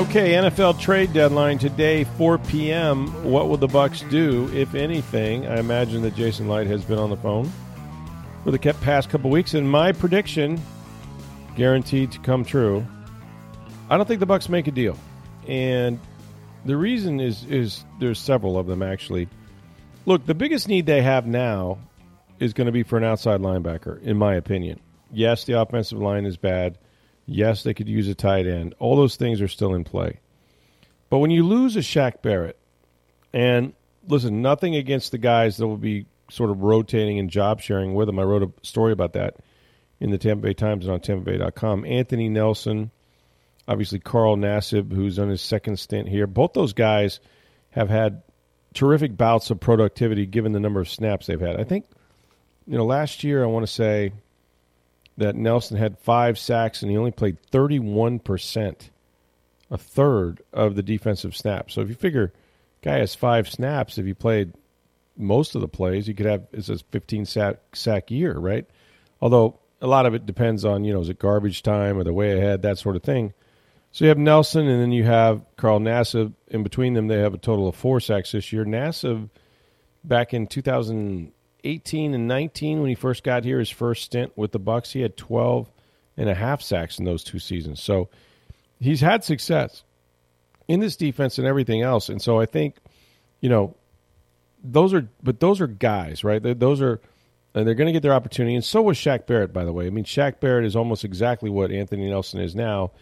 Okay, NFL trade deadline today, 4 p.m. What will the Bucks do, if anything? I imagine that Jason Licht has been on the phone for the past couple weeks, and my prediction, guaranteed to come true. I don't think the Bucks make a deal, and the reason is is there's several of them actually. Look, the biggest need they have now is going to be for an outside linebacker, in my opinion. Yes, the offensive line is bad. Yes, they could use a tight end. All those things are still in play. But when you lose a Shaq Barrett, and listen, nothing against the guys that will be sort of rotating and job sharing with him. I wrote a story about that in the Tampa Bay Times and on TampaBay.com. Anthony Nelson, obviously Carl Nassib, who's on his second stint here. Both those guys have had terrific bouts of productivity given the number of snaps they've had. I think, you know, last year I want to say – that Nelson had five sacks and he only played 31%, a third of the defensive snaps. So if you figure guy has five snaps, if he played most of the plays, he could have it's a 15 sack, sack year, right? Although a lot of it depends on, you know, is it garbage time or the way ahead, that sort of thing. So you have Nelson and then you have Carl Nassib. In between them, they have a total of four sacks this year. Nassib, back in 2000 18 and 19 when he first got here, his first stint with the Bucks, he had 12 and a half sacks in those two seasons. So he's had success in this defense and everything else. And so I think, you know, those are, but those are guys, right? Those are, and they're going to get their opportunity. And so was Shaq Barrett, by the way. I mean, Shaq Barrett is almost exactly what Anthony Nelson is now.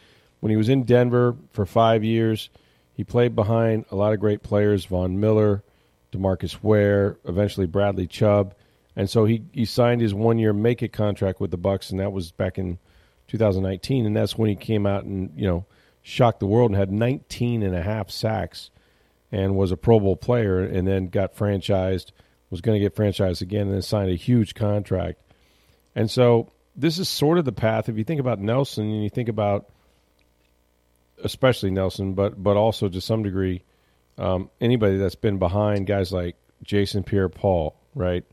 When he was in Denver for five years, he played behind a lot of great players, Von Miller, Demarcus Ware, eventually Bradley Chubb, and so he he signed his one year make it contract with the Bucks, and that was back in 2019, and that's when he came out and you know shocked the world and had 19 and a half sacks, and was a Pro Bowl player, and then got franchised, was going to get franchised again, and then signed a huge contract, and so this is sort of the path. If you think about Nelson and you think about especially Nelson, but but also to some degree um, anybody that's been behind guys like Jason Pierre-Paul, right?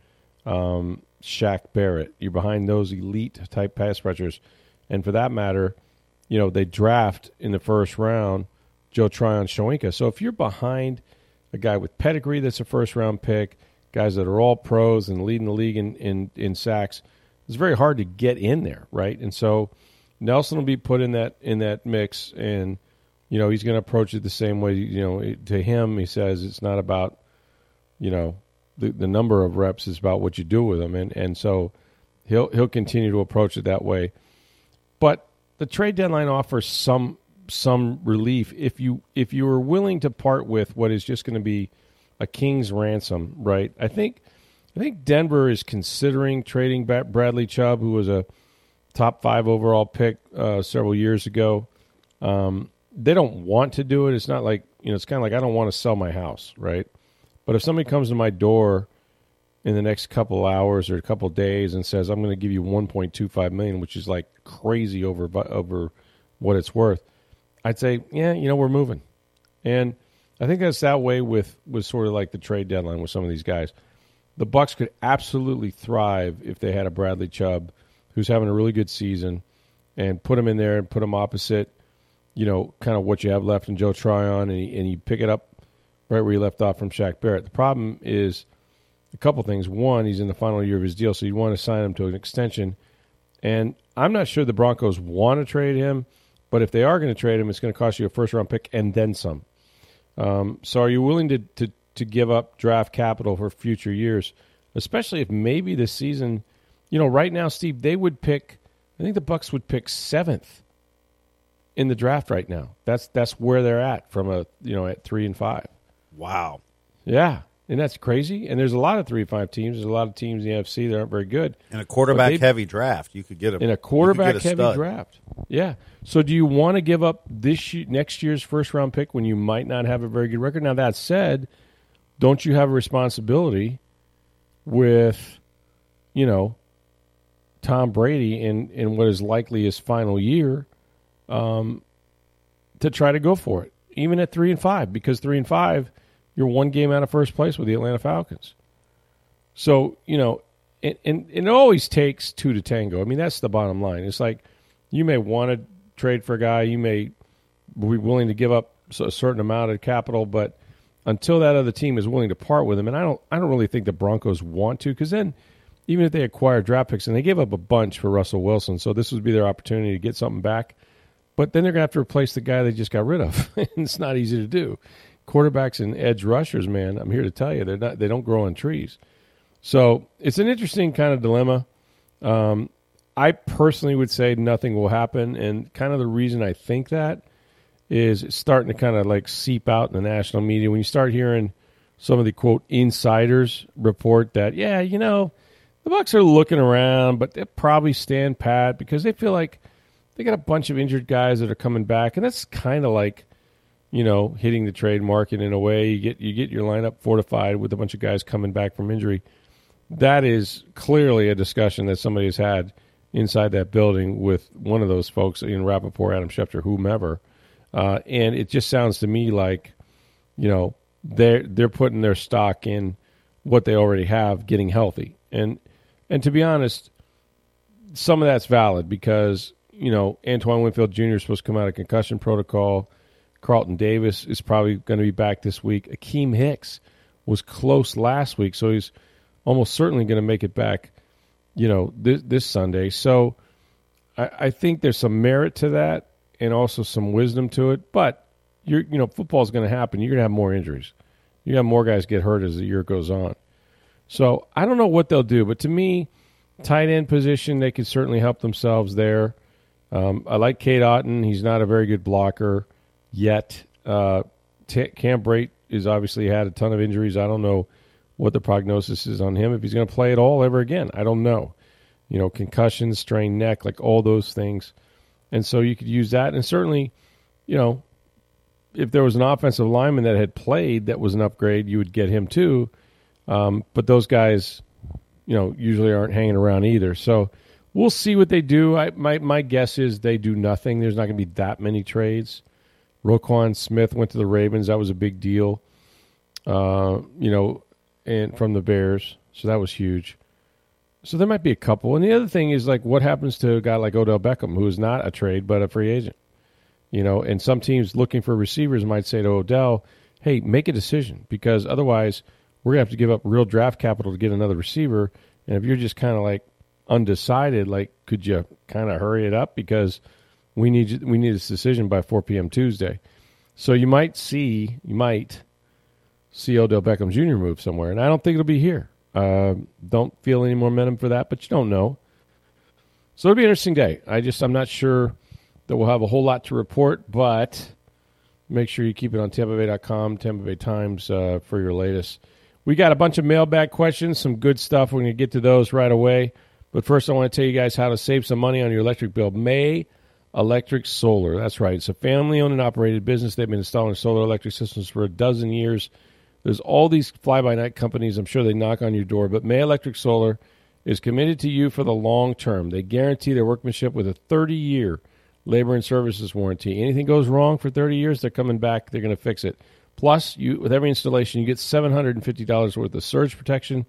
Um, Shaq Barrett, you're behind those elite type pass rushers, and for that matter, you know they draft in the first round Joe Tryon-Shoyinka. So if you're behind a guy with pedigree that's a first round pick, guys that are all pros and leading the league in, in, in sacks, it's very hard to get in there, right? And so Nelson will be put in that in that mix, and you know, he's going to approach it the same way. You know, to him, he says it's not about, you know, the, the number of reps is about what you do with them, and and so he'll he'll continue to approach it that way. But the trade deadline offers some some relief if you if you are willing to part with what is just going to be a king's ransom, right? I think I think Denver is considering trading Bradley Chubb, who was a top five overall pick uh, several years ago. Um, they don't want to do it. It's not like you know. It's kind of like I don't want to sell my house, right? But if somebody comes to my door in the next couple hours or a couple days and says I'm going to give you 1.25 million, which is like crazy over over what it's worth, I'd say, yeah, you know, we're moving. And I think that's that way with with sort of like the trade deadline with some of these guys. The Bucks could absolutely thrive if they had a Bradley Chubb who's having a really good season and put him in there and put him opposite you know, kind of what you have left in Joe Tryon, and, he, and you pick it up right where you left off from Shaq Barrett. The problem is a couple things. One, he's in the final year of his deal, so you want to sign him to an extension. And I'm not sure the Broncos want to trade him, but if they are going to trade him, it's going to cost you a first round pick and then some. Um, so are you willing to, to, to give up draft capital for future years, especially if maybe this season, you know, right now, Steve, they would pick, I think the Bucks would pick seventh in the draft right now. That's that's where they're at from a you know at three and five. Wow. Yeah. and that's crazy. And there's a lot of three and five teams. There's a lot of teams in the NFC that aren't very good. In a quarterback heavy draft, you could get a in a quarterback heavy stud. draft. Yeah. So do you want to give up this year, next year's first round pick when you might not have a very good record? Now that said, don't you have a responsibility with, you know, Tom Brady in in what is likely his final year, um, to try to go for it, even at three and five, because three and five you're one game out of first place with the Atlanta Falcons. So, you know, and, and, and, it always takes two to tango. I mean, that's the bottom line. It's like you may want to trade for a guy, you may be willing to give up a certain amount of capital, but until that other team is willing to part with him, and I don't, I don't really think the Broncos want to, because then even if they acquire draft picks and they gave up a bunch for Russell Wilson, so this would be their opportunity to get something back. But then they're going to have to replace the guy they just got rid of. And it's not easy to do quarterbacks and edge rushers, man, I'm here to tell you they're not they don't grow on trees. So it's an interesting kind of dilemma. Um, I personally would say nothing will happen, and kind of the reason I think that is it's starting to kind of like seep out in the national media when you start hearing some of the quote insiders report that yeah, you know, the Bucks are looking around, but they probably stand pat because they feel like they got a bunch of injured guys that are coming back, and that's kind of like you know, hitting the trade market in a way. You get you get your lineup fortified with a bunch of guys coming back from injury. That is clearly a discussion that somebody has had inside that building with one of those folks in Rapoport, Adam Schefter, whomever. Uh, and it just sounds to me like, you know, they're they're putting their stock in what they already have, getting healthy. And and to be honest, some of that's valid because you know Antoine Winfield Jr. is supposed to come out of concussion protocol. Carlton Davis is probably going to be back this week. Akiem Hicks was close last week, so he's almost certainly going to make it back, you know, this, this Sunday. So I, I think there's some merit to that and also some wisdom to it. But you're, you know, football's going to happen. You're going to have more injuries. You have more guys get hurt as the year goes on. So I don't know what they'll do, but to me, tight end position, they could certainly help themselves there. Um, I like Cade Otton. He's not a very good blocker yet. Uh, T- Cam Brate is obviously had a ton of injuries. I don't know what the prognosis is on him if he's going to play at all ever again. I don't know. You know, concussions, strained neck, like all those things. And so you could use that. And certainly, you know, if there was an offensive lineman that had played that was an upgrade, you would get him too. Um, but those guys, you know, usually aren't hanging around either. So we'll see what they do. I, my my guess is they do nothing. There's not going to be that many trades. Roquan Smith went to the Ravens. That was a big deal. Uh, you know, and from the Bears, so that was huge. So there might be a couple. And the other thing is like, what happens to a guy like Odell Beckham, who is not a trade but a free agent? You know, and some teams looking for receivers might say to Odell, "Hey, make a decision because otherwise we're gonna have to give up real draft capital to get another receiver. And if you're just kind of like undecided, like, could you kind of hurry it up because?" we need we need this decision by 4 p.m. Tuesday. So you might see you might see Odell Beckham Jr. move somewhere, and I don't think it'll be here. Uh, don't feel any momentum for that, but you don't know. So it'll be an interesting day. I just I'm not sure that we'll have a whole lot to report, but make sure you keep it on TampaBay.com, Tampa Bay Times uh, for your latest. We got a bunch of mailbag questions, some good stuff. We're going to get to those right away. But first, I want to tell you guys how to save some money on your electric bill. May Electric Solar. That's right. It's a family owned and operated business. They've been installing solar electric systems for a dozen years. There's all these fly by night companies. I'm sure they knock on your door, but May Electric Solar is committed to you for the long term. They guarantee their workmanship with a 30 year labor and services warranty. Anything goes wrong for 30 years, they're coming back. They're going to fix it. Plus, you with every installation, you get $750 worth of surge protection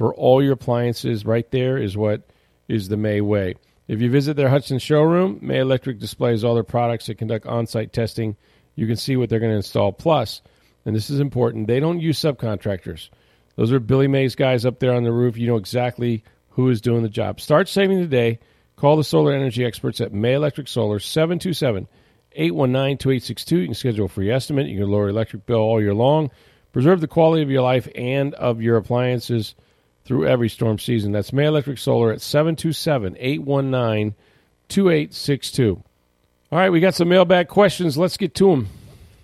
for all your appliances. Right there is what is the May way. If you visit their Hudson showroom, May Electric displays all their products. They conduct on site testing. You can see what they're going to install. Plus, and this is important, they don't use subcontractors. Those are Billy Mays guys up there on the roof. You know exactly who is doing the job. Start saving today. Call the solar energy experts at May Electric Solar, 727 819 2862. You can schedule a free estimate. You can lower your electric bill all year long, preserve the quality of your life and of your appliances through every storm season. That's May Electric Solar at 727 819 2862. All right, we got some mailbag questions. Let's get to them.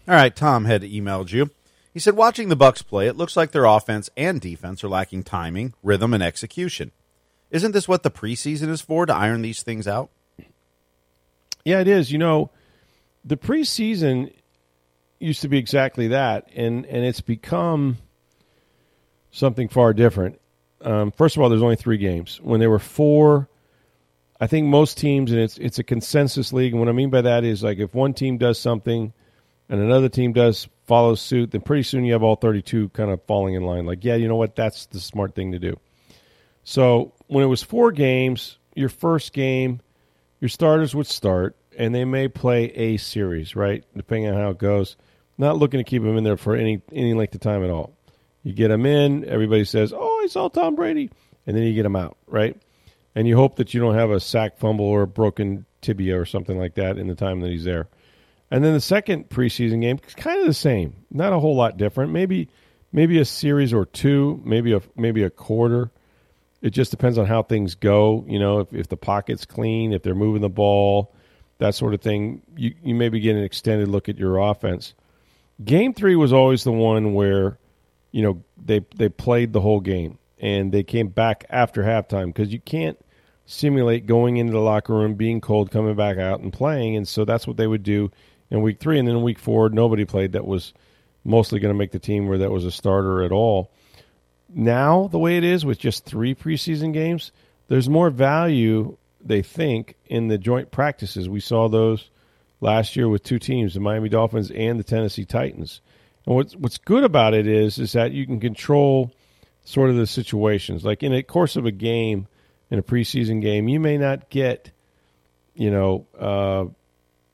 All right, Tom had emailed you. He said, watching the Bucks play, it looks like their offense and defense are lacking timing, rhythm, and execution. Isn't this what the preseason is for to iron these things out? Yeah, it is. You know, the preseason used to be exactly that, and and it's become something far different. Um, first of all, there's only three games. When there were four, I think most teams, and it's it's a consensus league. And what I mean by that is like if one team does something and another team does follow suit, then pretty soon you have all 32 kind of falling in line. Like, yeah, you know what? That's the smart thing to do. So when it was four games, your first game, your starters would start, and they may play a series, right? Depending on how it goes. Not looking to keep them in there for any any length of time at all. You get them in, everybody says, "Oh, I saw Tom Brady," and then you get him out, right? And you hope that you don't have a sack fumble or a broken tibia or something like that in the time that he's there. And then the second preseason game is kind of the same, not a whole lot different. Maybe maybe a series or two, maybe a maybe a quarter. It just depends on how things go. You know, if, if the pocket's clean, if they're moving the ball, that sort of thing. You you maybe get an extended look at your offense. Game three was always the one where, you know, they they played the whole game and they came back after halftime because you can't simulate going into the locker room, being cold, coming back out and playing, and so that's what they would do in week three, and then in week four, nobody played that was mostly going to make the team where that was a starter at all. Now, the way it is with just three preseason games, there's more value, they think, in the joint practices. We saw those last year with two teams, the Miami Dolphins and the Tennessee Titans. And what's what's good about it is is that you can control sort of the situations. Like in the course of a game, in a preseason game, you may not get, you know, uh,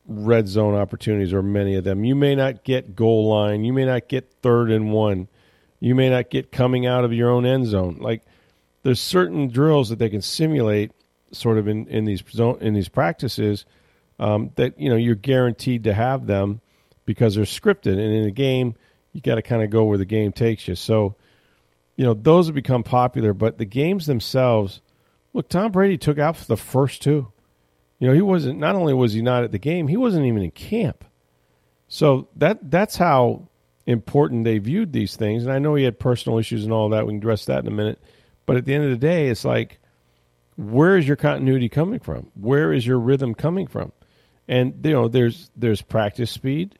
red zone opportunities or many of them. You may not get goal line. You may not get third and one. You may not get coming out of your own end zone. Like there's certain drills that they can simulate sort of in, in these in these practices um, that you know you're guaranteed to have them because they're scripted. And in a game, you got to kind of go where the game takes you. So you know those have become popular, but the games themselves. Look, Tom Brady took out for the first two. You know, he wasn't. Not only was he not at the game, he wasn't even in camp. So that that's how important they viewed these things. And I know he had personal issues and all that. We can address that in a minute. But at the end of the day, it's like, where is your continuity coming from? Where is your rhythm coming from? And you know, there's there's practice speed,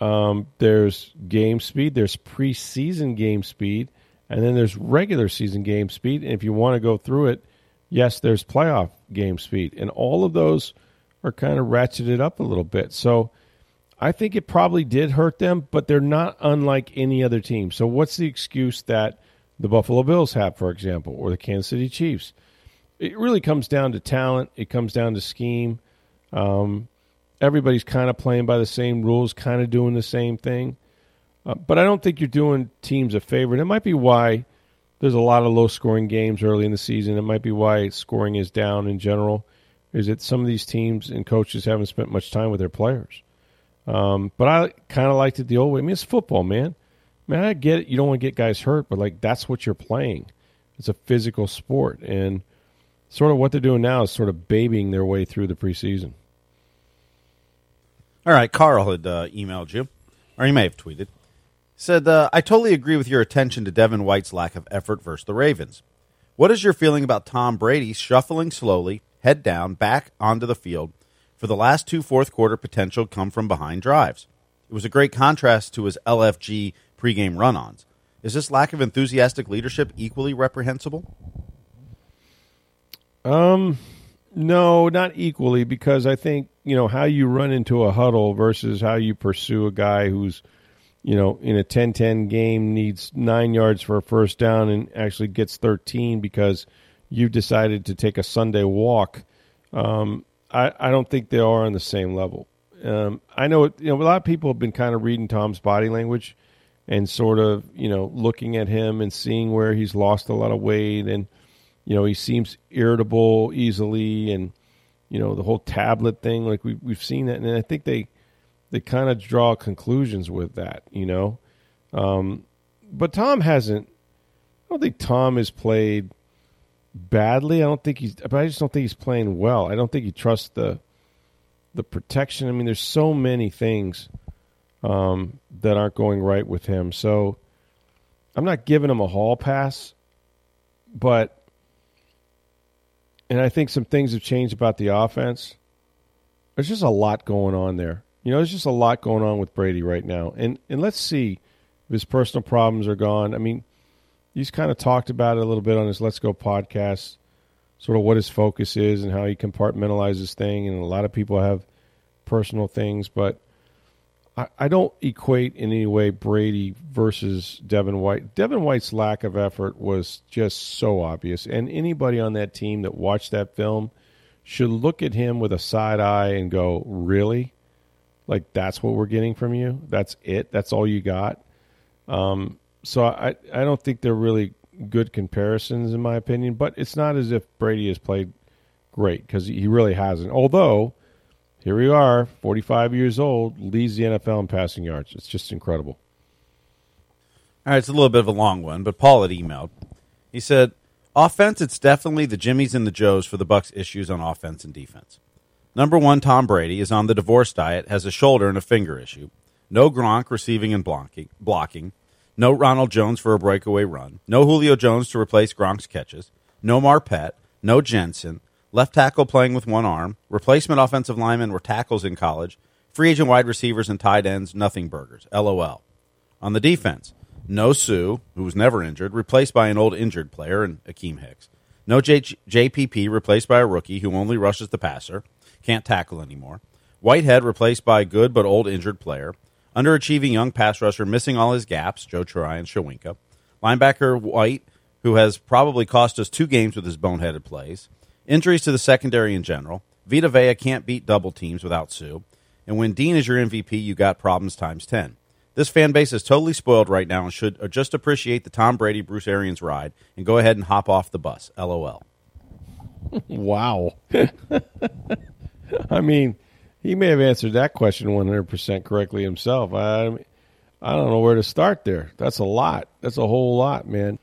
um, there's game speed, there's preseason game speed, and then there's regular season game speed. And if you want to go through it, yes, there's playoff game speed, and all of those are kind of ratcheted up a little bit. So I think it probably did hurt them, but they're not unlike any other team. So what's the excuse that the Buffalo Bills have, for example, or the Kansas City Chiefs? It really comes down to talent. It comes down to scheme. Um, everybody's kind of playing by the same rules, kind of doing the same thing. Uh, but I don't think you're doing teams a favor. And it might be why there's a lot of low scoring games early in the season. It might be why scoring is down in general. Is that some of these teams and coaches haven't spent much time with their players. Um, but I kind of liked it the old way. I mean, it's football, man. Man, I get it. You don't want to get guys hurt, but like that's what you're playing. It's a physical sport, and sort of what they're doing now is sort of babying their way through the preseason. All right, Carl had uh, emailed you, or he may have tweeted said, uh, I totally agree with your attention to Devin White's lack of effort versus the Ravens. What is your feeling about Tom Brady shuffling slowly, head down, back onto the field for the last two fourth quarter potential come from behind drives? It was a great contrast to his LFG pregame run ons. Is this lack of enthusiastic leadership equally reprehensible? Um, no, not equally, because I think, you know, how you run into a huddle versus how you pursue a guy who's – you know, in a 10-10 game needs nine yards for a first down and actually gets 13 because you've decided to take a Sunday walk. Um, I, I don't think they are on the same level. Um, I know, you know, a lot of people have been kind of reading Tom's body language and sort of, you know, looking at him and seeing where he's lost a lot of weight and, you know, he seems irritable easily and, you know, the whole tablet thing, like we, we've seen that. And I think they – they kind of draw conclusions with that, you know. Um, but Tom hasn't. I don't think Tom has played badly. I don't think he's. But I just don't think he's playing well. I don't think he trusts the the protection. I mean, there's so many things um, that aren't going right with him. So I'm not giving him a hall pass, but and I think some things have changed about the offense. There's just a lot going on there. You know, there's just a lot going on with Brady right now. And and let's see if his personal problems are gone. I mean, he's kind of talked about it a little bit on his Let's Go podcast, sort of what his focus is and how he compartmentalizes thing. And a lot of people have personal things, but I, I don't equate in any way Brady versus Devin White. Devin White's lack of effort was just so obvious, and anybody on that team that watched that film should look at him with a side eye and go, "Really? Like that's what we're getting from you? That's it? That's all you got?" Um, so I I don't think they're really good comparisons in my opinion. But it's not as if Brady has played great because he really hasn't. Although here we are, 45 years old, leads the NFL in passing yards. It's just incredible. All right, it's a little bit of a long one, but Paul had emailed. He said, "Offense, it's definitely the Jimmies and the Joes for the Bucks' issues on offense and defense. Number one, Tom Brady is on the divorce diet, has a shoulder and a finger issue. No Gronk receiving and blocking. blocking. No Ronald Jones for a breakaway run. No Julio Jones to replace Gronk's catches. No Marpet. No Jensen. Left tackle playing with one arm. Replacement offensive linemen were tackles in college. Free agent wide receivers and tight ends, nothing burgers. LOL. On the defense, no Suh, who was never injured, replaced by an old injured player in Akiem Hicks. No J- JPP, replaced by a rookie who only rushes the passer, can't tackle anymore. Whitehead, replaced by a good but old injured player. Underachieving young pass rusher, missing all his gaps, Joe Tryon and Shoyinka. Linebacker White, who has probably cost us two games with his boneheaded plays. Injuries to the secondary in general. Vita Vea can't beat double teams without Suh. And when Dean is your MVP, you got problems times 10. This fan base is totally spoiled right now and should just appreciate the Tom Brady Bruce Arians ride and go ahead and hop off the bus. LOL. wow. I mean, he may have answered that question 100% correctly himself. I, I don't know where to start there. That's a lot. That's a whole lot, man.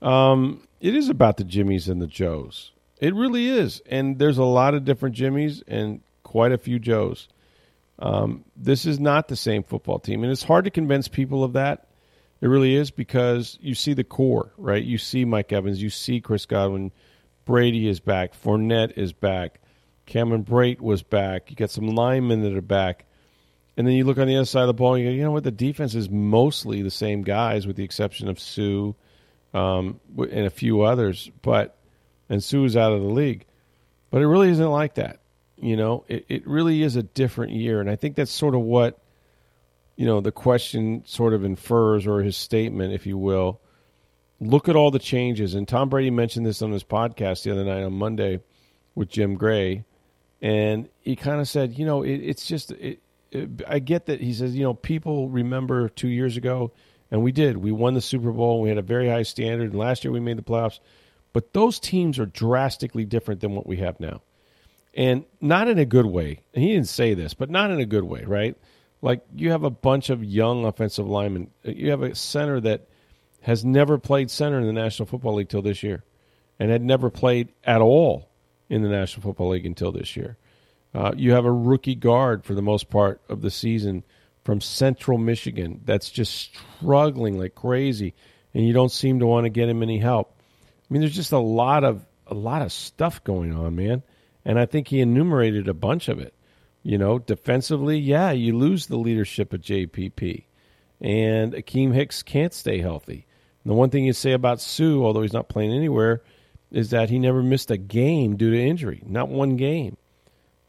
Um, it is about the Jimmies and the Joes. It really is. And there's a lot of different Jimmies and quite a few Joes. Um, this is not the same football team. And it's hard to convince people of that. It really is because you see the core, right? You see Mike Evans, you see Chris Godwin, Brady is back, Fournette is back, Cameron Brate was back. You got some linemen that are back. And then you look on the other side of the ball and you go, you know what? The defense is mostly the same guys with the exception of Suh um, and a few others. But and Suh's out of the league. But it really isn't like that. You know, it, it really is a different year. And I think that's sort of what, you know, the question sort of infers, or his statement, if you will. Look at all the changes. And Tom Brady mentioned this on his podcast the other night on Monday with Jim Gray. And he kind of said, you know, it, it's just, it, I get that he says, you know, people remember two years ago, and we did. We won the Super Bowl. We had a very high standard. And last year we made the playoffs. But those teams are drastically different than what we have now. And not in a good way. And he didn't say this, but not in a good way, right? Like you have a bunch of young offensive linemen. You have a center that has never played center in the National Football League till this year and had never played at all in the National Football League until this year. Uh, you have a rookie guard for the most part of the season from Central Michigan that's just struggling like crazy, and you don't seem to want to get him any help. I mean, there's just a lot of a lot of stuff going on, man. And I think he enumerated a bunch of it. You know, defensively, yeah, you lose the leadership of JPP, and Akiem Hicks can't stay healthy. And the one thing you say about Suh, although he's not playing anywhere, is that he never missed a game due to injury, not one game.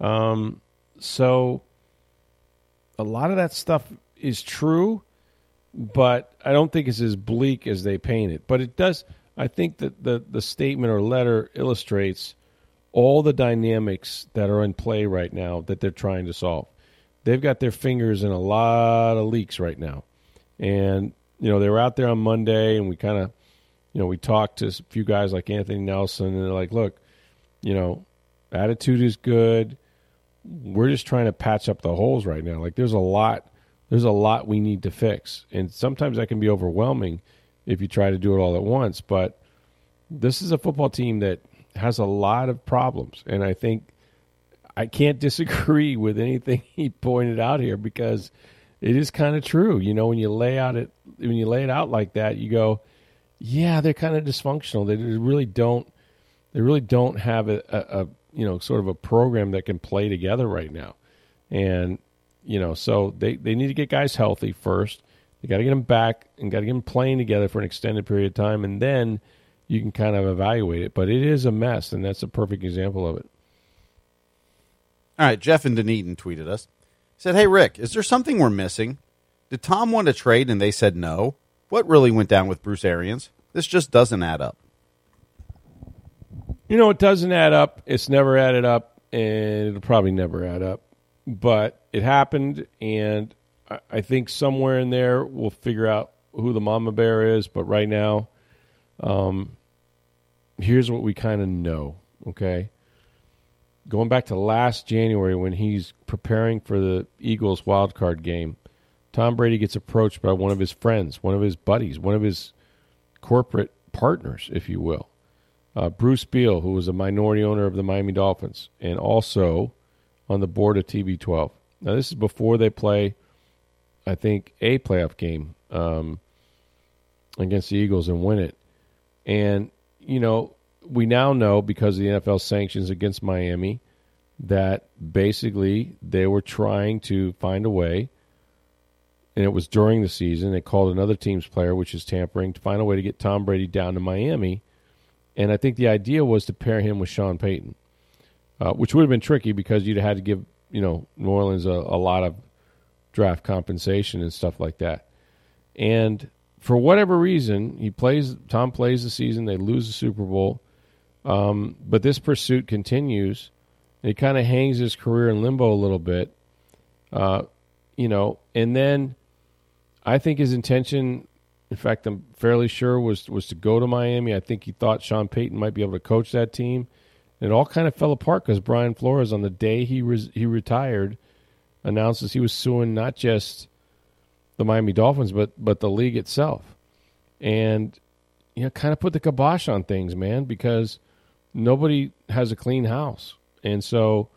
Um, so a lot of that stuff is true, but I don't think it's as bleak as they paint it. But it does I think that the, the statement or letter illustrates all the dynamics that are in play right now that they're trying to solve. They've got their fingers in a lot of leaks right now. And, you know, they were out there on Monday and we kind of, you know, we talked to a few guys like Anthony Nelson and they're like, look, you know, attitude is good. We're just trying to patch up the holes right now. Like there's a lot there's a lot we need to fix. And sometimes that can be overwhelming if you try to do it all at once. But this is a football team that has a lot of problems, and I think I can't disagree with anything he pointed out here because it is kind of true. You know, when you lay out it when you lay it out like that, you go, yeah, they're kind of dysfunctional. They really don't they really don't have a, a, a you know sort of a program that can play together right now, and you know so they they need to get guys healthy first. They got to get them back and got to get them playing together for an extended period of time, and then you can kind of evaluate it. But it is a mess, and that's a perfect example of it. All right, Jeff in Dunedin tweeted us. He said, "Hey Rick, is there something we're missing? Did Tom want to trade and they said no? What really went down with Bruce Arians? This just doesn't add up." You know, it doesn't add up. It's never added up, and it'll probably never add up. But it happened, and I think somewhere in there we'll figure out who the mama bear is. But right now, um, here's what we kind of know. Okay, going back to last January when he's preparing for the Eagles wild card game, Tom Brady gets approached by one of his friends, one of his buddies, one of his corporate partners, if you will uh, Bruce Beal, who was a minority owner of the Miami Dolphins and also on the board of TB12. Now, this is before they play, I think, a playoff game um, against the Eagles and win it. And, you know, we now know because of the NFL sanctions against Miami that basically they were trying to find a way, and it was during the season. They called another team's player, which is tampering, to find a way to get Tom Brady down to Miami and I think the idea was to pair him with Sean Payton, uh, which would have been tricky because you'd have had to give you know New Orleans a, a lot of draft compensation and stuff like that. And for whatever reason, he plays. Tom plays the season. They lose the Super Bowl, um, but this pursuit continues. He kind of hangs his career in limbo a little bit, uh, you know. And then I think his intention in fact, I'm fairly sure was was to go to Miami. I think he thought Sean Payton might be able to coach that team. And it all kind of fell apart because Brian Flores, on the day he res- he retired, announces he was suing not just the Miami Dolphins but but the league itself, and you know, kind of put the kibosh on things, man, because nobody has a clean house, and so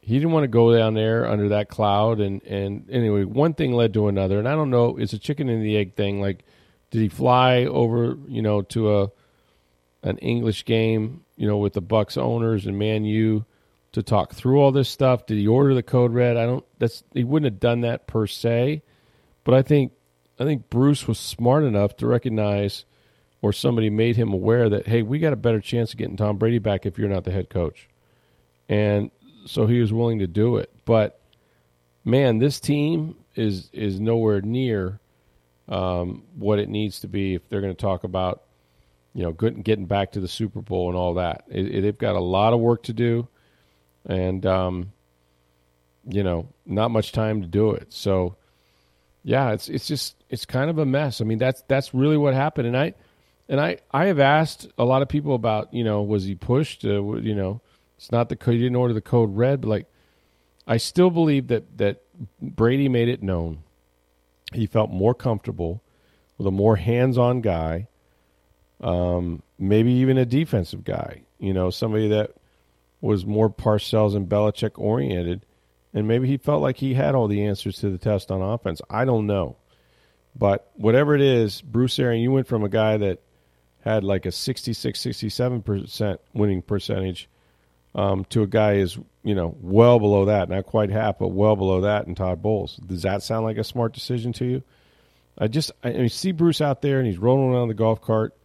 he didn't want to go down there under that cloud. And and anyway one thing led to another. And i don't know it's a chicken and the egg thing. Like did he fly over you know to a an english game you know with the bucks owners and man u to talk through all this stuff did he order the code red i don't that's he wouldn't have done that per se but i think i think bruce was smart enough to recognize or somebody made him aware that hey we got a better chance of getting tom brady back if you're not the head coach and so he was willing to do it. But man, this team is is nowhere near um, what it needs to be if they're going to talk about you know getting back to the Super Bowl and all that. They've got a lot of work to do, and um, you know not much time to do it. So yeah, it's it's just it's kind of a mess. I mean that's that's really what happened, and I and I I have asked a lot of people about you know was he pushed uh, you know it's not the code. He didn't order the code red, but like, I still believe that that Brady made it known. He felt more comfortable with a more hands-on guy, um, maybe even a defensive guy. You know, somebody that was more Parcells and Belichick oriented, and maybe he felt like he had all the answers to the test on offense. I don't know, but whatever it is, Bruce Arian, you went from a guy that had like a 66, 67 percent winning percentage um, to a guy is you know well below that, not quite half, but well below that in Todd Bowles. Does that sound like a smart decision to you? I just I, I see Bruce out there and he's rolling around the golf cart,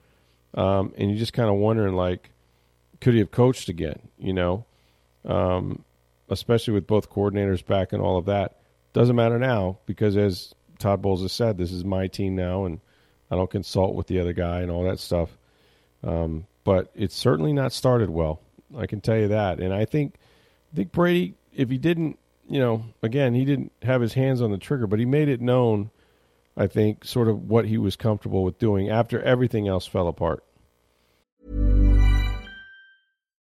um, and you're just kind of wondering like, could he have coached again? You know, um, especially with both coordinators back and all of that. Doesn't matter now because as Todd Bowles has said, this is my team now, and I don't consult with the other guy and all that stuff. Um, but it's certainly not started well. I can tell you that. And I think I think Brady, if he didn't, you know, again, he didn't have his hands on the trigger, but he made it known. I think sort of what he was comfortable with doing after everything else fell apart.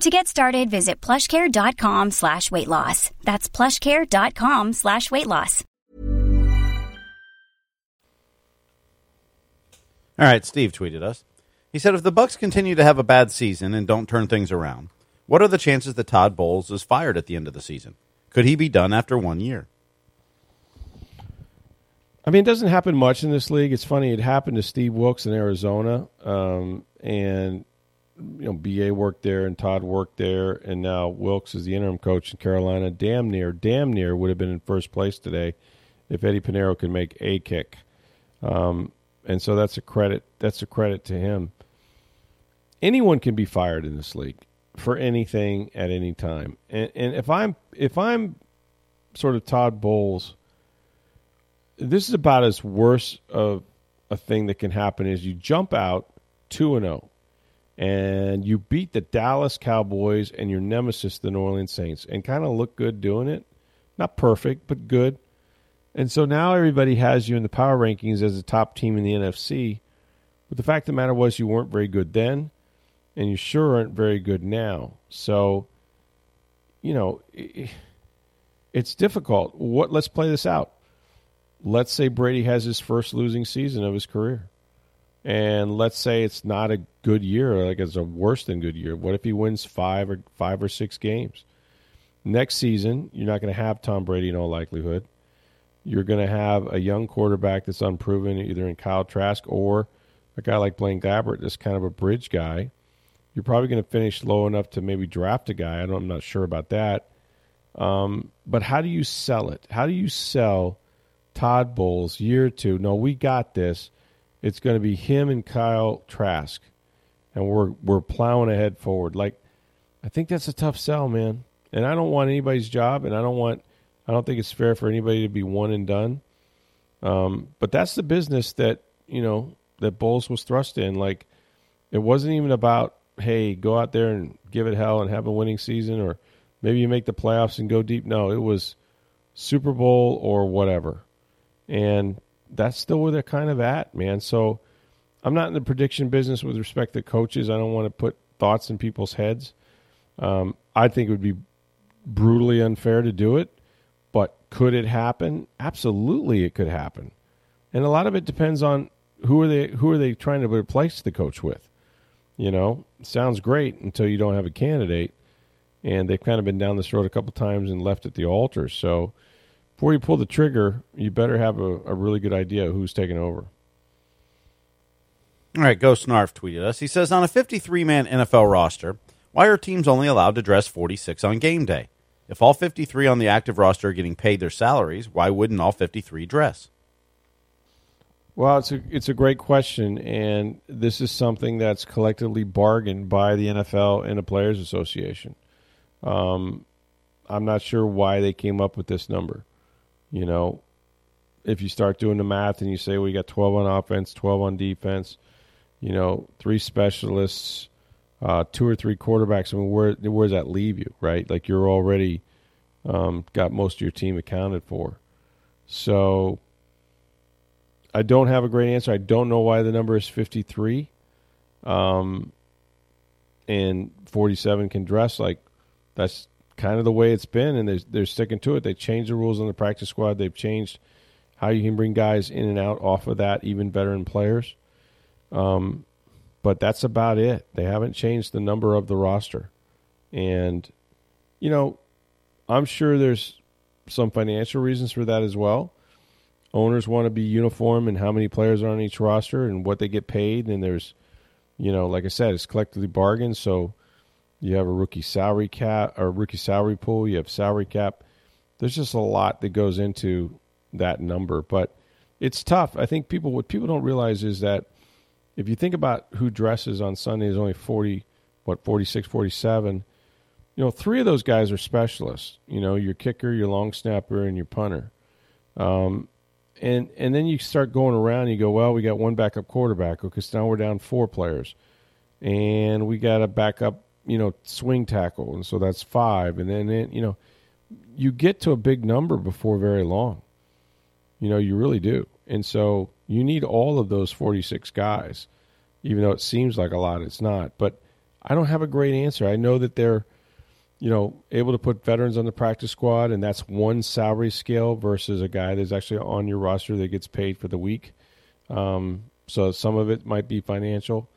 To get started, visit plushcare.com slash weight loss. That's plushcare.com slash weight loss. All right, Steve tweeted us. He said, if the Bucks continue to have a bad season and don't turn things around, what are the chances that Todd Bowles is fired at the end of the season? Could he be done after one year? I mean, it doesn't happen much in this league. It's funny; it happened to Steve Wilks in Arizona, um, and you know, Ba worked there, and Todd worked there, and now Wilks is the interim coach in Carolina. Damn near, damn near would have been in first place today if Eddie Piñeiro could make a kick. Um, and so that's a credit. That's a credit to him. Anyone can be fired in this league for anything at any time. And, and if I'm if I'm sort of Todd Bowles this is about as worse of a thing that can happen is you jump out 2 and 0 and you beat the Dallas Cowboys and your nemesis the New Orleans Saints and kind of look good doing it. Not perfect, but good. And so now everybody has you in the power rankings as the top team in the NFC. But the fact of the matter was you weren't very good then and you sure aren't very good now. So you know, it's difficult. What let's play this out let's say Brady has his first losing season of his career. And let's say it's not a good year, like it's a worse than good year. What if he wins five or five or six games? Next season, you're not going to have Tom Brady in all likelihood. You're going to have a young quarterback that's unproven, either in Kyle Trask or a guy like Blaine Gabbert, that's kind of a bridge guy. You're probably going to finish low enough to maybe draft a guy. I I'm not sure about that. Um, but how do you sell it? How do you sell Todd Bowles, year two. No, we got this. It's going to be him and Kyle Trask, and we're we're plowing ahead forward. Like, I think that's a tough sell, man. And I don't want anybody's job, and I don't want. I don't think it's fair for anybody to be one and done. Um, but that's the business that you know that Bowles was thrust in. Like, it wasn't even about hey, go out there and give it hell and have a winning season, or maybe you make the playoffs and go deep. No, it was Super Bowl or whatever and that's still where they're kind of at, man. So I'm not in the prediction business with respect to coaches. I don't want to put thoughts in people's heads. Um, I think it would be brutally unfair to do it, but could it happen? Absolutely, it could happen. And a lot of it depends on who are they who are they trying to replace the coach with. You know, sounds great until you don't have a candidate, and they've kind of been down this road a couple times and left at the altar. So before you pull the trigger, you better have a, a really good idea who's taking over. All right, Ghost Snarf tweeted us. He says, on a 53 man NFL roster, why are teams only allowed to dress 46 on game day? If all 53 on the active roster are getting paid their salaries, why wouldn't all 53 dress? Well, it's a it's a great question, and this is something that's collectively bargained by the NFL and the Players Association. Um, I'm not sure why they came up with this number. You know, if you start doing the math and you say, well, you got 12 on offense, 12 on defense, you know, three specialists, uh, two or three quarterbacks, I mean, where, where does that leave you, right? Like you're already um, got most of your team accounted for. So I don't have a great answer. I don't know why the number is 53. Um, and 47 can dress like that's kind of the way it's been, and they're, they're sticking to it. They changed the rules on the practice squad. They've changed how you can bring guys in and out off of that, even veteran players. Um, but that's about it. They haven't changed the number of the roster, and you know, I'm sure there's some financial reasons for that as well. Owners want to be uniform in how many players are on each roster and what they get paid, and there's, you know, like I said, it's collectively bargained, so you have a rookie salary cap or rookie salary pool. You have salary cap. There's just a lot that goes into that number, but it's tough. I think people what people don't realize is that if you think about who dresses on Sunday is only 40 what 46 47 you know three of those guys are specialists you know your kicker your long snapper and your punter. Um, and and then you start going around and you go well we got one backup quarterback because now we're down four players. And we got a backup you know, swing tackle, and so that's five, and then it, you know, you get to a big number before very long, You know, you really do. And so you need all of those 46 guys, even though it seems like a lot, it's not. But I don't have a great answer. I know that they're, you know, able to put veterans on the practice squad, and that's one salary scale versus a guy that's actually on your roster that gets paid for the week. Um, so some of it might be financial,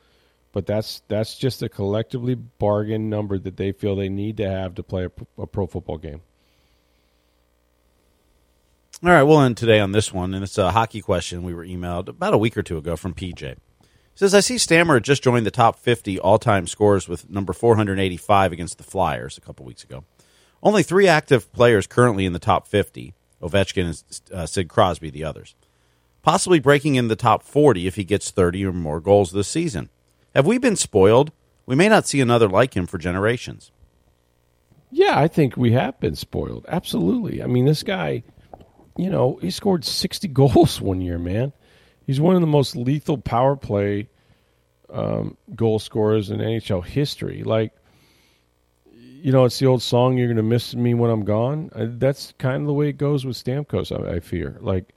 but that's that's just a collectively bargain number that they feel they need to have to play a, a pro football game. All right, we'll end today on this one, and it's a hockey question we were emailed about a week or two ago from PJ. He says, I see Stammer just joined the top 50 all time scores with number 485 against the Flyers a couple weeks ago. Only three active players currently in the top 50 Ovechkin and uh, Sid Crosby, the others. Possibly breaking in the top 40 if he gets 30 or more goals this season. Have we been spoiled? We may not see another like him for generations. Yeah, I think we have been spoiled. Absolutely. I mean, this guy you know, he scored 60 goals one year, man. He's one of the most lethal power play um, goal scorers in NHL history. Like, you know, it's the old song, You're going to miss me when I'm gone. Uh, that's kind of the way it goes with Stamkos, I, I fear. Like,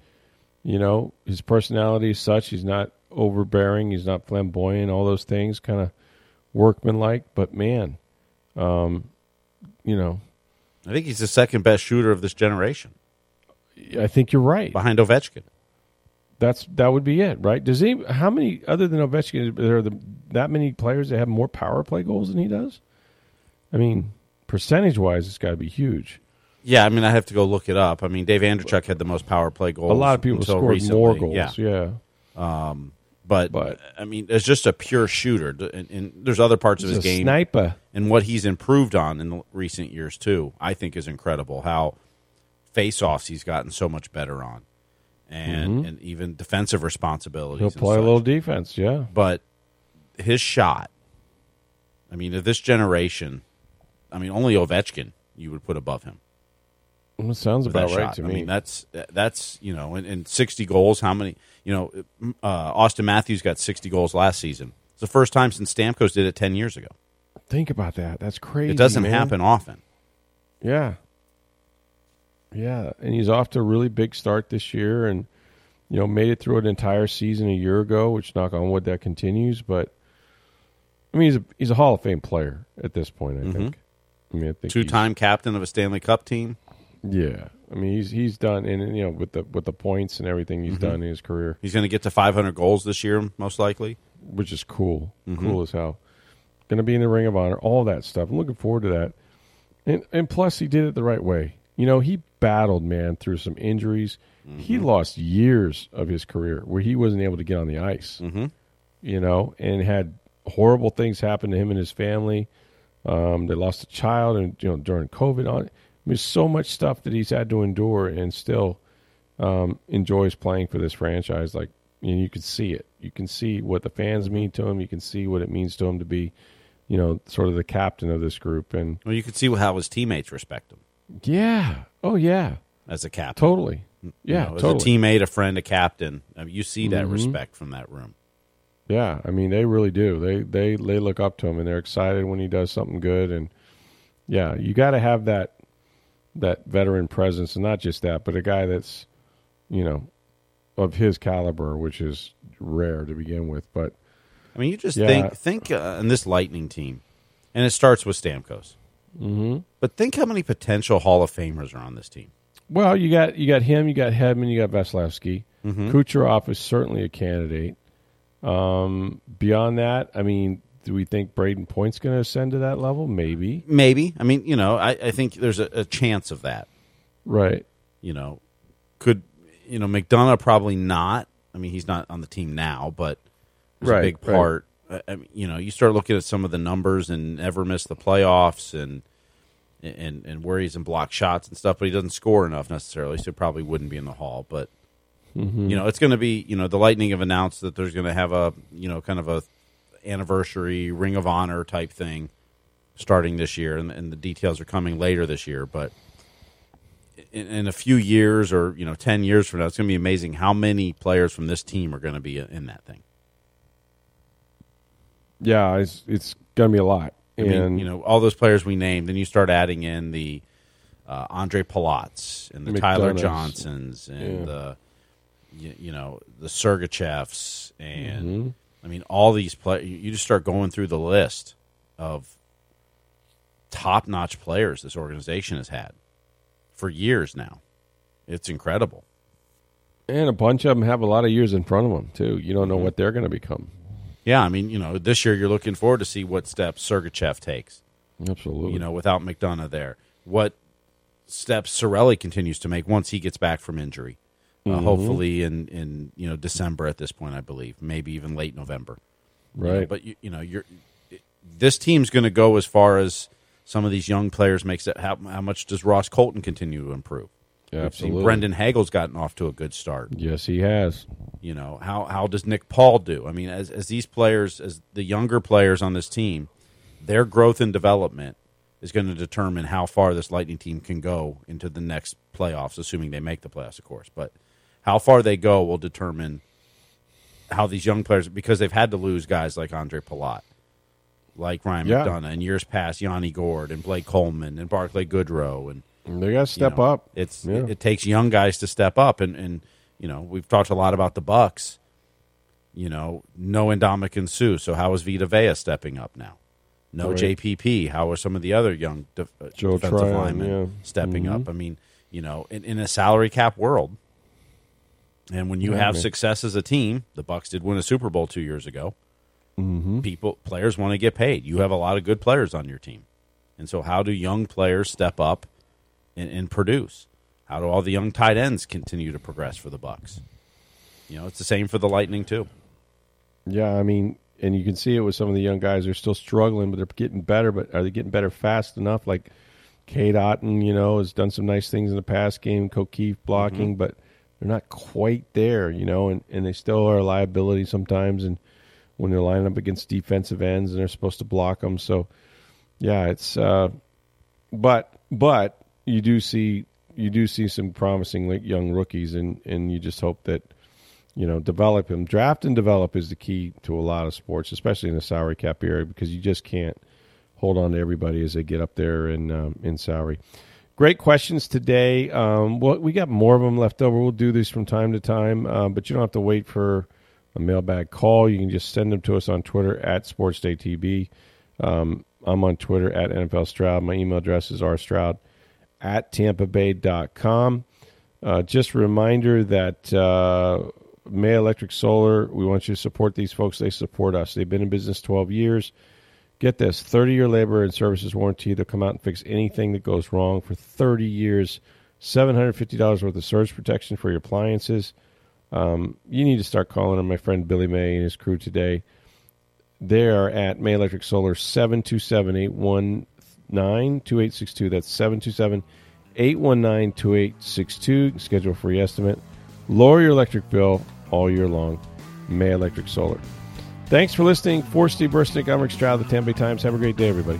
you know, his personality is such. He's not overbearing. He's not flamboyant. All those things, kind of workmanlike. But man, um, you know, I think he's the second best shooter of this generation. I think you're right. Behind Ovechkin. That's that would be it, right? Does he? How many other than Ovechkin? There are the, that many players that have more power play goals than he does. I mean, percentage wise, it's got to be huge. Yeah, I mean, I have to go look it up. I mean, Dave Andreychuk had the most power play goals. A lot of people scored recently. more goals. Yeah, yeah. Um, but, But- I mean, it's just a pure shooter, and, and there's other parts of his a game sniper. and what he's improved on in the recent years too. I think is incredible. How face-offs he's gotten so much better on, and and even defensive responsibilities. Mm-hmm. He'll play a little defense. Yeah, but his shot. I mean, of this generation, I mean, only Ovechkin you would put above him. Well, sounds about right shot. to I me. mean, that's that's you know, in, in sixty goals, how many? You know, uh, Auston Matthews got sixty goals last season. It's the first time since Stamkos did it ten years ago. Think about that. That's crazy. It doesn't man. happen often. Yeah. Yeah, and he's off to a really big start this year, and you know made it through an entire season a year ago. Which knock on wood that continues, but I mean he's a he's a Hall of Fame player at this point. I think. I mean, I think Two-time captain of a Stanley Cup team. Yeah, I mean he's he's done, and you know with the with the points and everything Mm-hmm. he's done in his career, He's going to get to 500 goals this year, most likely. which is cool, Mm-hmm. cool as hell. Going to be in the Ring of Honor, all that stuff. I'm looking forward to that, and and plus he did it the right way. You know, he battled man through some injuries. Mm-hmm. He lost years of his career where he wasn't able to get on the ice. Mm-hmm. You know, and had horrible things happen to him and his family. Um, they lost a child, and you know during COVID on. I There's so much stuff that he's had to endure, and still um, enjoys playing for this franchise. Like, and you can see it. You can see what the fans mean to him. You can see what it means to him to be, you know, sort of the captain of this group. And Well, you can see how his teammates respect him yeah, oh yeah, as a captain. totally. You Yeah, know, as a teammate, a friend, a captain. I mean, you see that Mhm. respect from that room. Yeah, I mean they really do. They they they look up to him and they're excited when he does something good. And yeah, you got to have that that veteran presence, and not just that, but a guy that's you know of his caliber, which is rare to begin with. But I mean, you just Yeah. think think uh, in this Lightning team, and it starts with Stamkos. Hmm But think how many potential Hall of Famers are on this team. well, you got you got him, you got Hedman, you got Vasilevskiy. Mhm. Kucherov is certainly a candidate. Um, beyond that, I mean, do we think Brayden Point's going to ascend to that level? Maybe. Maybe. I mean, you know, I, I think there's a, a chance of that. Right. You know, could you know McDonagh probably not. I mean, he's not on the team now, but was Right, a big part. I, you know, you start looking at some of the numbers and never miss the playoffs and and and where he's in block shots and stuff, but he doesn't score enough necessarily, so probably wouldn't be in the hall. But Mm-hmm. you know, it's going to be you know the Lightning have announced that there's going to have a you know kind of a anniversary Ring of Honor type thing starting this year, and, and the details are coming later this year, but. In, in a few years, or you know, ten years from now, it's going to be amazing how many players from this team are going to be in that thing. Yeah, it's it's going to be a lot. I and mean, you know, all those players we named, then you start adding in the uh, Andre Palats and the Tyler Johnsons and Yeah. the you, you know the Sergachevs, and I mean all these players. You just start going through the list of top notch players this organization has had for years now. It's incredible. And a bunch of them have a lot of years in front of them too. You don't know what they're going to become. Yeah, I mean, you know, this year you're looking forward to see what steps Sergachev takes. Absolutely. You know, without McDonagh there, what steps Cirelli continues to make once he gets back from injury. Uh, hopefully in in you know December at this point, I believe, maybe even late November. You know, right. but you, you know, you're this team's going to go as far as some of these young players makes it. How, how much does Ross Colton continue to improve? Absolutely. Brandon Hagel's gotten off to a good start. yes, he has. You know how how does Nick Paul do? I mean, as as these players, as the younger players on this team, their growth and development is going to determine how far this Lightning team can go into the next playoffs, assuming they make the playoffs, of course. But how far they go will determine how these young players, because they've had to lose guys like Andre Palat, like Ryan Yeah. McDonagh, and years past Yanni Gourde and Blake Coleman and Barclay Goodrow and They got to you step know, up. It's Yeah. it, it takes young guys to step up, and and you know we've talked a lot about the Bucks. You know, no Ndamukong Suh. So how is Vita Vea stepping up now? No Right. JPP. How are some of the other young def- uh, defensive Tryon, linemen yeah. stepping Mhm. up? I mean, you know, in, in a salary cap world, and when you Yeah, have man. success as a team, the Bucks did win a Super Bowl two years ago. Mm-hmm. People, players want to get paid. You have a lot of good players on your team, and so how do young players step up and, and produce? How do all the young tight ends continue to progress for the Bucks? You know, it's the same for the Lightning too. Yeah, I mean, and you can see it with some of the young guys. They're still struggling, but they're getting better. But are they getting better fast enough? Like Cade Otton, you know, has done some nice things in the past game. Ko Kieft blocking, but they're not quite there, you know, and, and they still are a liability sometimes. And when they're lining up against defensive ends and they're supposed to block them, so yeah, it's. uh But but you do see you do see some promising young rookies, and and you just hope that you know, develop him. Draft and develop is the key to a lot of sports, especially in the salary cap area, because you just can't hold on to everybody as they get up there in um, in salary. Great questions today. Um, well, we got more of them left over. We'll do these from time to time, um, but you don't have to wait for a mailbag call. You can just send them to us on Twitter at SportsDayTB. Um, I'm on Twitter at NFL Stroud. My email address is rstroud at tampabay.com. Uh, just a reminder that uh, May Electric Solar, we want you to support these folks. They support us. They've been in business 12 years. Get this 30 year labor and services warranty. They'll come out and fix anything that goes wrong for 30 years. $750 worth of surge protection for your appliances. Um, you need to start calling on my friend Billy May and his crew today. They are at May Electric Solar 727 819 2862. That's 727 819 2862. Schedule a free estimate. Lower your electric bill all year long. May Electric Solar. Thanks for listening. For Steve Burstick, I'm Rick Stroud, the Tampa Bay Times. Have a great day, everybody.